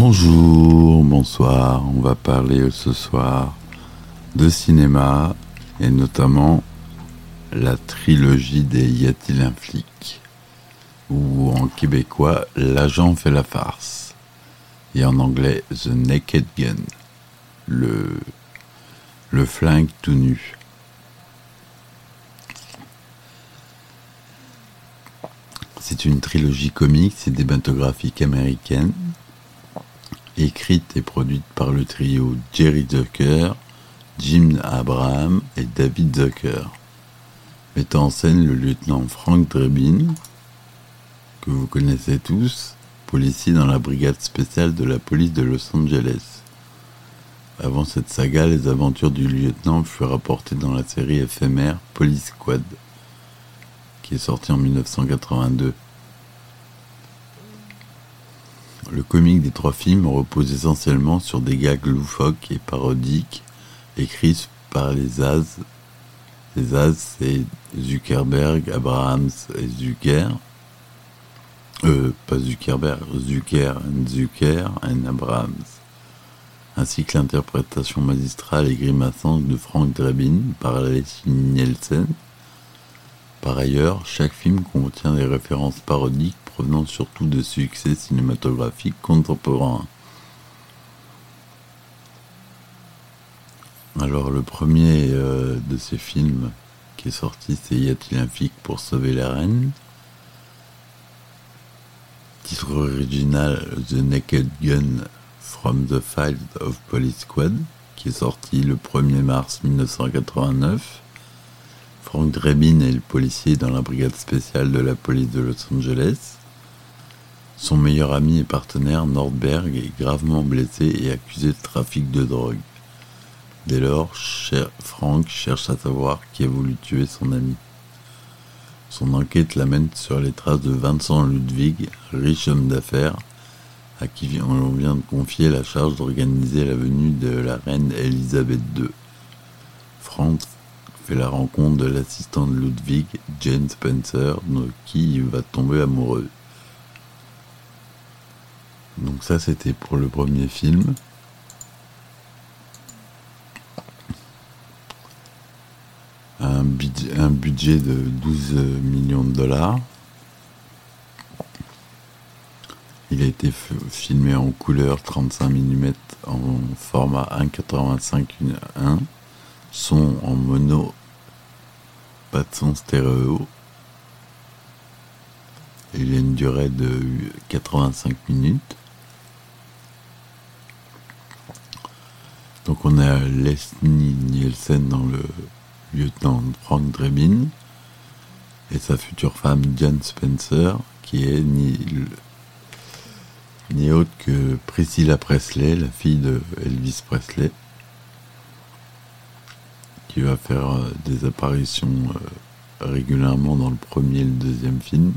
Bonjour, bonsoir, on va parler ce soir de cinéma et notamment la trilogie des Y a-t-il un flic ou en québécois L'agent fait la farce et en anglais The Naked Gun, le, le flingue tout nu. C'est une trilogie comique cinématographique américaine, écrite et produite par le trio Jerry Zucker, Jim Abraham et David Zucker, mettant en scène le lieutenant Frank Drebin, que vous connaissez tous, policier dans la brigade spéciale de la police de Los Angeles. Avant cette saga, les aventures du lieutenant furent rapportées dans la série éphémère Police Squad qui est sorti en 1982. Le comique des trois films repose essentiellement sur des gags loufoques et parodiques écrits par les As. Les As, c'est Zuckerberg, Abrahams et Zucker. Euh, pas Zuckerberg, Zucker Zucker and Abrahams. Ainsi que l'interprétation magistrale et grimaçante de Frank Drebin par Leslie Nielsen par ailleurs, chaque film contient des références parodiques provenant surtout de succès cinématographiques contemporains. Alors le premier euh, de ces films qui est sorti, c'est Y a-t-il pour sauver la reine? Titre original The Naked Gun from the Files of Police Squad, qui est sorti le 1er mars 1989 Frank Drebin est le policier dans la brigade spéciale de la police de Los Angeles. Son meilleur ami et partenaire, Nordberg, est gravement blessé et accusé de trafic de drogue. Dès lors, Frank cherche à savoir qui a voulu tuer son ami. Son enquête l'amène sur les traces de Vincent Ludwig, riche homme d'affaires, à qui on vient de confier la charge d'organiser la venue de la reine Elisabeth II. Frank fait la rencontre de l'assistante Ludwig, Jane Spencer, de qui il va tomber amoureux. Donc ça c'était pour le premier film. Un budget, un budget de 12 millions de dollars. Il a été filmé en couleur 35 mm en format 1.85.1, son en mono pas de son stéréo. Il a une durée de 85 minutes. Donc on a Leslie Nielsen dans le lieutenant Frank Drebin et sa future femme Jan Spencer qui est ni, ni autre que Priscilla Presley, la fille de Elvis Presley qui va faire euh, des apparitions euh, régulièrement dans le premier et le deuxième film.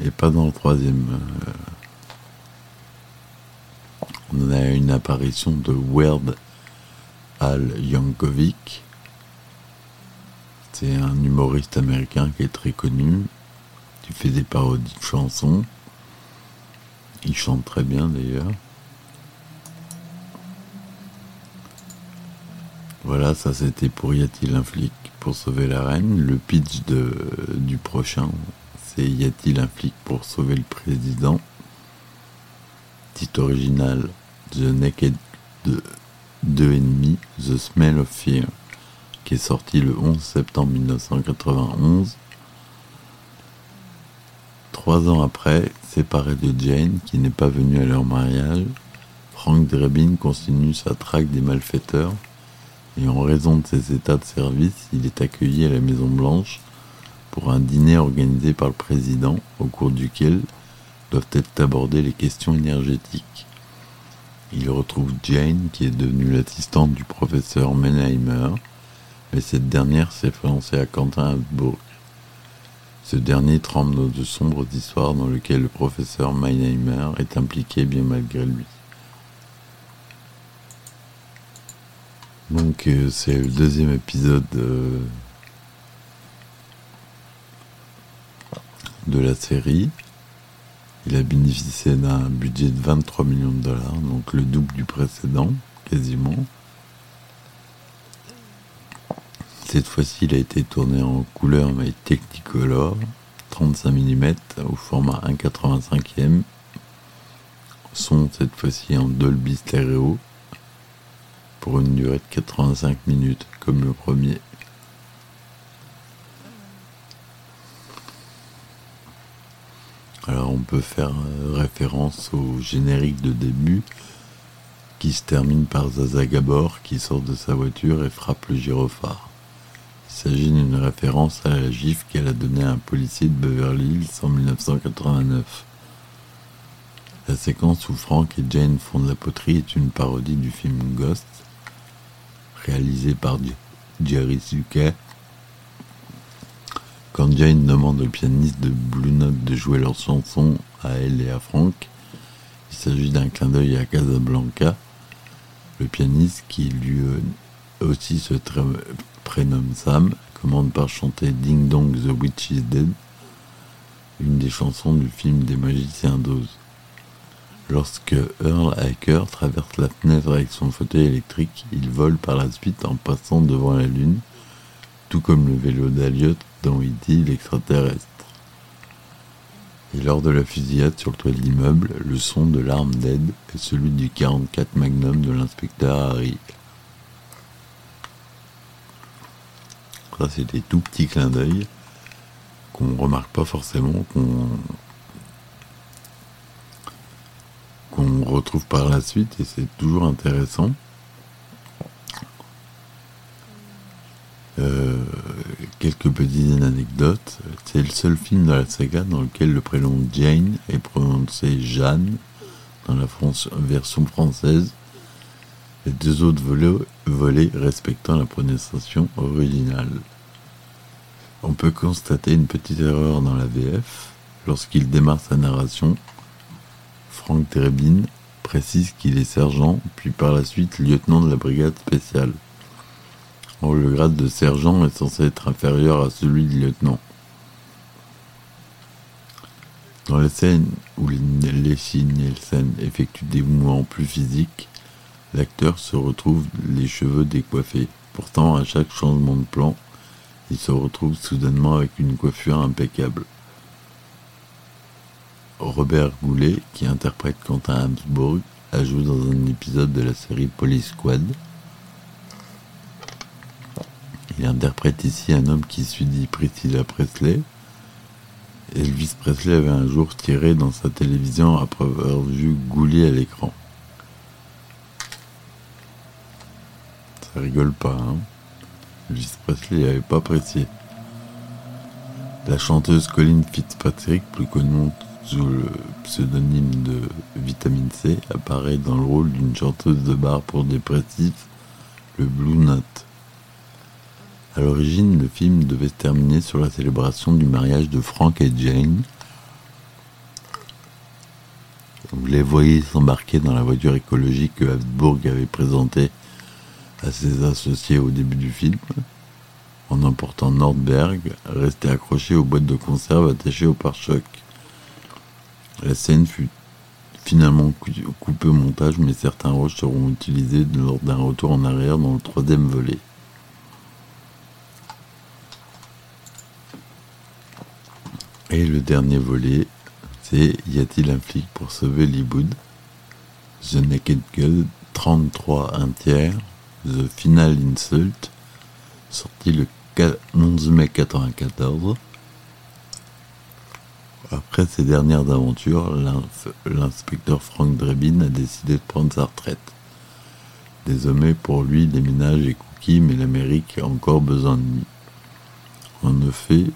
Et pas dans le troisième. On a une apparition de Weird Al Yankovic. C'est un humoriste américain qui est très connu, qui fait des parodies de chansons. Il chante très bien d'ailleurs. Voilà, ça c'était pour Y a-t-il un flic pour sauver la reine. Le pitch du prochain, c'est Y a-t-il un flic pour sauver le président? Titre original The Naked 2 ennemis, The Smell of Fear, qui est sorti le 11 septembre 1991. Trois ans après, séparé de Jane, qui n'est pas venue à leur mariage, Frank Drebin continue sa traque des malfaiteurs et en raison de ses états de service, il est accueilli à la Maison Blanche pour un dîner organisé par le président au cours duquel doivent être abordées les questions énergétiques. Il retrouve Jane qui est devenue l'assistante du professeur Menheimer, mais cette dernière s'est fiancée à Quentin Habsburg. Ce dernier tremble dans de sombres histoires dans lesquelles le professeur Menheimer est impliqué bien malgré lui. Donc euh, c'est le deuxième épisode euh, de la série. Il a bénéficié d'un budget de 23 millions de dollars, donc le double du précédent, quasiment. Cette fois-ci, il a été tourné en couleur mais Technicolor, 35 mm au format 1,85e. Son cette fois-ci en Dolby Stereo pour une durée de 85 minutes comme le premier. Alors on peut faire euh, référence au générique de début qui se termine par Zaza Gabor qui sort de sa voiture et frappe le gyrophare. Il s'agit d'une référence à la gifle qu'elle a donnée à un policier de Beverly Hills en 1989. La séquence où Frank et Jane font de la poterie est une parodie du film Ghost, réalisé par Jerry Zucker. Quand demande au pianiste de Blue Note de jouer leur chanson à elle et à Frank, il s'agit d'un clin d'œil à Casablanca, le pianiste qui lui aussi se prénomme Sam, commande par chanter Ding Dong The Witch is Dead, une des chansons du film des magiciens d'Oz. Lorsque Earl Hacker traverse la fenêtre avec son fauteuil électrique, il vole par la suite en passant devant la Lune, tout comme le vélo d'Aliot dans E.T. l'extraterrestre. Et lors de la fusillade sur le toit de l'immeuble, le son de l'arme d'aide est celui du 44 Magnum de l'inspecteur Harry. Ça, c'est des tout petits clins d'œil qu'on remarque pas forcément, qu'on retrouve par la suite et c'est toujours intéressant. Euh, quelques petites anecdotes. C'est le seul film de la saga dans lequel le prénom Jane est prononcé Jeanne dans la version française. Les deux autres volets, respectant la prononciation originale. On peut constater une petite erreur dans la VF. Lorsqu'il démarre sa narration, Frank Drebin précise qu'il est sergent, puis par la suite lieutenant de la brigade spéciale. Le grade de sergent est censé être inférieur à celui de lieutenant. Dans les scènes où Leslie Nielsen effectue des mouvements plus physiques, l'acteur se retrouve les cheveux décoiffés. Pourtant, à chaque changement de plan, il se retrouve soudainement avec une coiffure impeccable. Robert Goulet, qui interprète Quentin Habsburg, a joué dans un épisode de la série Police Squad. Il interprète ici un homme qui suit dit Priscilla Presley. Elvis Presley avait un jour tiré dans sa télévision après avoir vu Goulet à l'écran. Ça rigole pas, hein Elvis Presley n'avait pas apprécié. La chanteuse Colin Fitzpatrick, plus connue sous le pseudonyme de Vitamine C, apparaît dans le rôle d'une chanteuse de bar pour dépressifs, le Blue Note. À l'origine, le film devait se terminer sur la célébration du mariage de Frank et Jane. Vous les voyez s'embarquer dans la voiture écologique que Habsburg avait présentée à ses associés au début du film, en emportant Nordberg, resté accroché aux boîtes de conserve attachées au pare-choc. La scène fut finalement coupée au montage, mais certains roches seront utilisés lors d'un retour en arrière dans le troisième volet. Et le dernier volet, c'est Y a-t-il un flic pour sauver Hollywood The Naked Gun 33 1 tiers The Final Insult, sorti le 11 mai 1994. Après ces dernières aventures, l'inspecteur Frank Drebin a décidé de prendre sa retraite. Désormais, pour lui, les ménages et cookies, mais l'Amérique a encore besoin de lui. En effet,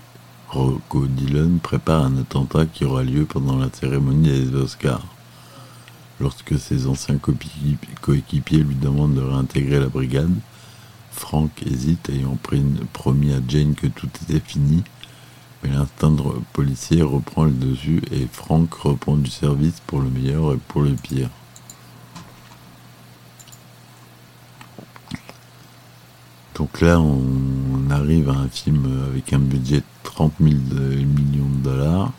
Rocco Dillon prépare un attentat qui aura lieu pendant la cérémonie des Oscars. Lorsque ses anciens coéquipiers lui demandent de réintégrer la brigade, Frank hésite ayant promis à Jane que tout était fini, mais l'instinct policier reprend le dessus et Frank reprend du service pour le meilleur et pour le pire. Donc là, on arrive à un film avec un budget de 30 000 millions de dollars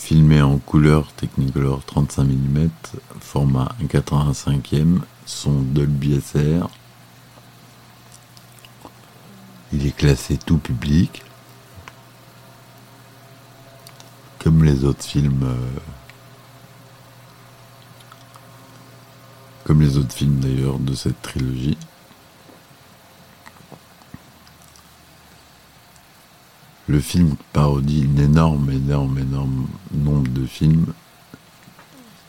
filmé en couleur Technicolor 35 mm, format 1,85e, son Dolby SR. Il est classé tout public, comme les autres films. Euh, comme les autres films d'ailleurs de cette trilogie. Le film parodie un énorme, énorme, énorme nombre de films.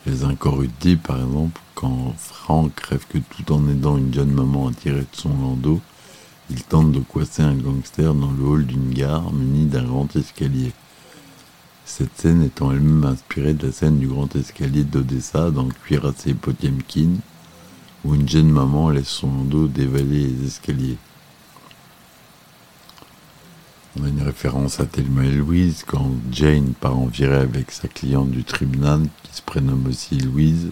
Les Incorruptibles, par exemple, quand Frank rêve que tout en aidant une jeune maman à tirer de son landau, il tente de coincer un gangster dans le hall d'une gare muni d'un grand escalier. Cette scène étant elle-même inspirée de la scène du grand escalier d'Odessa dans Cuirassé Potiemkin, où une jeune maman laisse son landau dévaler les escaliers. On a une référence à Thelma et Louise quand Jane part en virée avec sa cliente du tribunal qui se prénomme aussi Louise.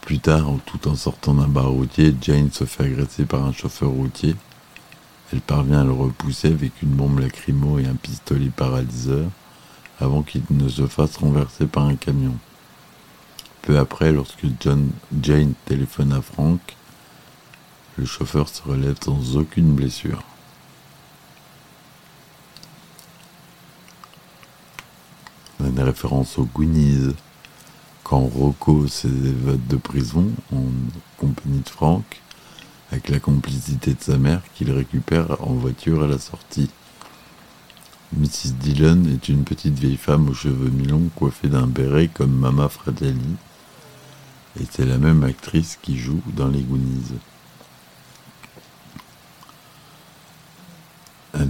Plus tard, tout en sortant d'un bar routier, Jane se fait agresser par un chauffeur routier. Elle parvient à le repousser avec une bombe lacrymo et un pistolet paralyseur avant qu'il ne se fasse renverser par un camion. Peu après, lorsque Jane téléphone à Frank, le chauffeur se relève sans aucune blessure. Référence aux Goonies. Quand Rocco s'évade de prison en compagnie de Frank, avec la complicité de sa mère qu'il récupère en voiture à la sortie. Mrs. Dillon est une petite vieille femme aux cheveux mi-longs coiffée d'un béret comme Mama Fratelli. Et c'est la même actrice qui joue dans les Goonies.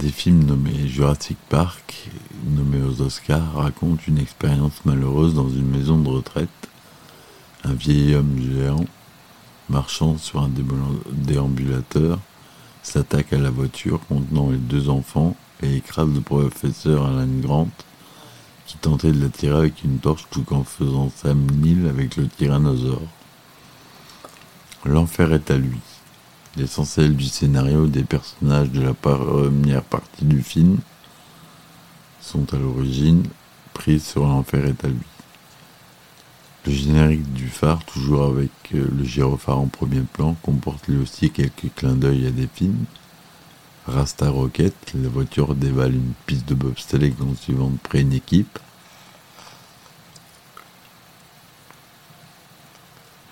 Des films nommé Jurassic Park, nommé aux Oscars, raconte une expérience malheureuse dans une maison de retraite. Un vieil homme géant, marchant sur un déambulateur, s'attaque à la voiture contenant les deux enfants et écrase le professeur Alan Grant, qui tentait de l'attirer avec une torche tout en faisant Sam Neill avec le tyrannosaure. L'enfer est à lui. L'essentiel du scénario des personnages de la première partie du film sont à l'origine pris sur l'enfer est à. Le générique du phare, toujours avec euh, le gyrophare en premier plan, comporte lui aussi quelques clins d'œil à des films. Rasta Rocket, la voiture dévale une piste de bobsleigh en suivant près une équipe.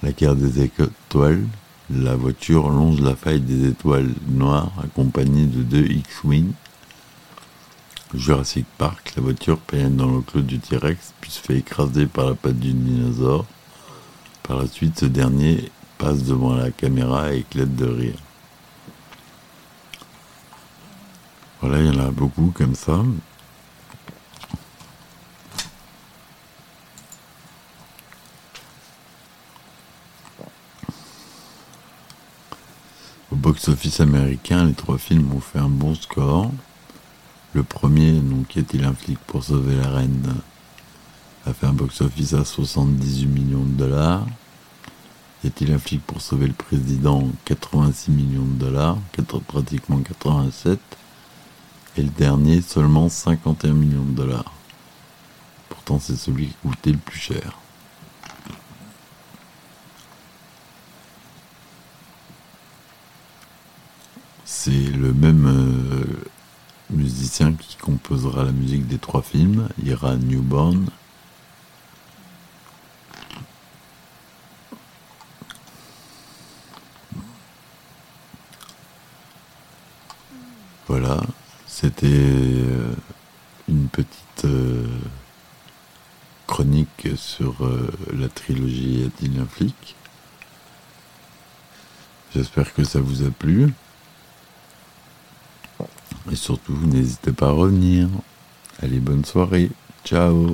La guerre des étoiles, la voiture longe la faille des étoiles noires accompagnée de deux X-Wing. Jurassic Park, la voiture pénètre dans l'enclos du T-Rex puis se fait écraser par la patte du dinosaure. Par la suite, ce dernier passe devant la caméra et éclate de rire. Voilà, il y en a beaucoup comme ça. Box-office américain, les trois films ont fait un bon score. Le premier, donc, Est-il un flic pour sauver la reine a fait un box-office à 78 millions de dollars. Est-il un flic pour sauver le président 86 millions de dollars, pratiquement 87. Et le dernier, seulement 51 millions de dollars. Pourtant, c'est celui qui coûtait le plus cher. C'est le même euh, musicien qui composera la musique des trois films, Ira Newborn. Voilà, c'était euh, une petite euh, chronique sur la trilogie Adil flic. J'espère que ça vous a plu. Surtout, n'hésitez pas à revenir. Allez, bonne soirée. Ciao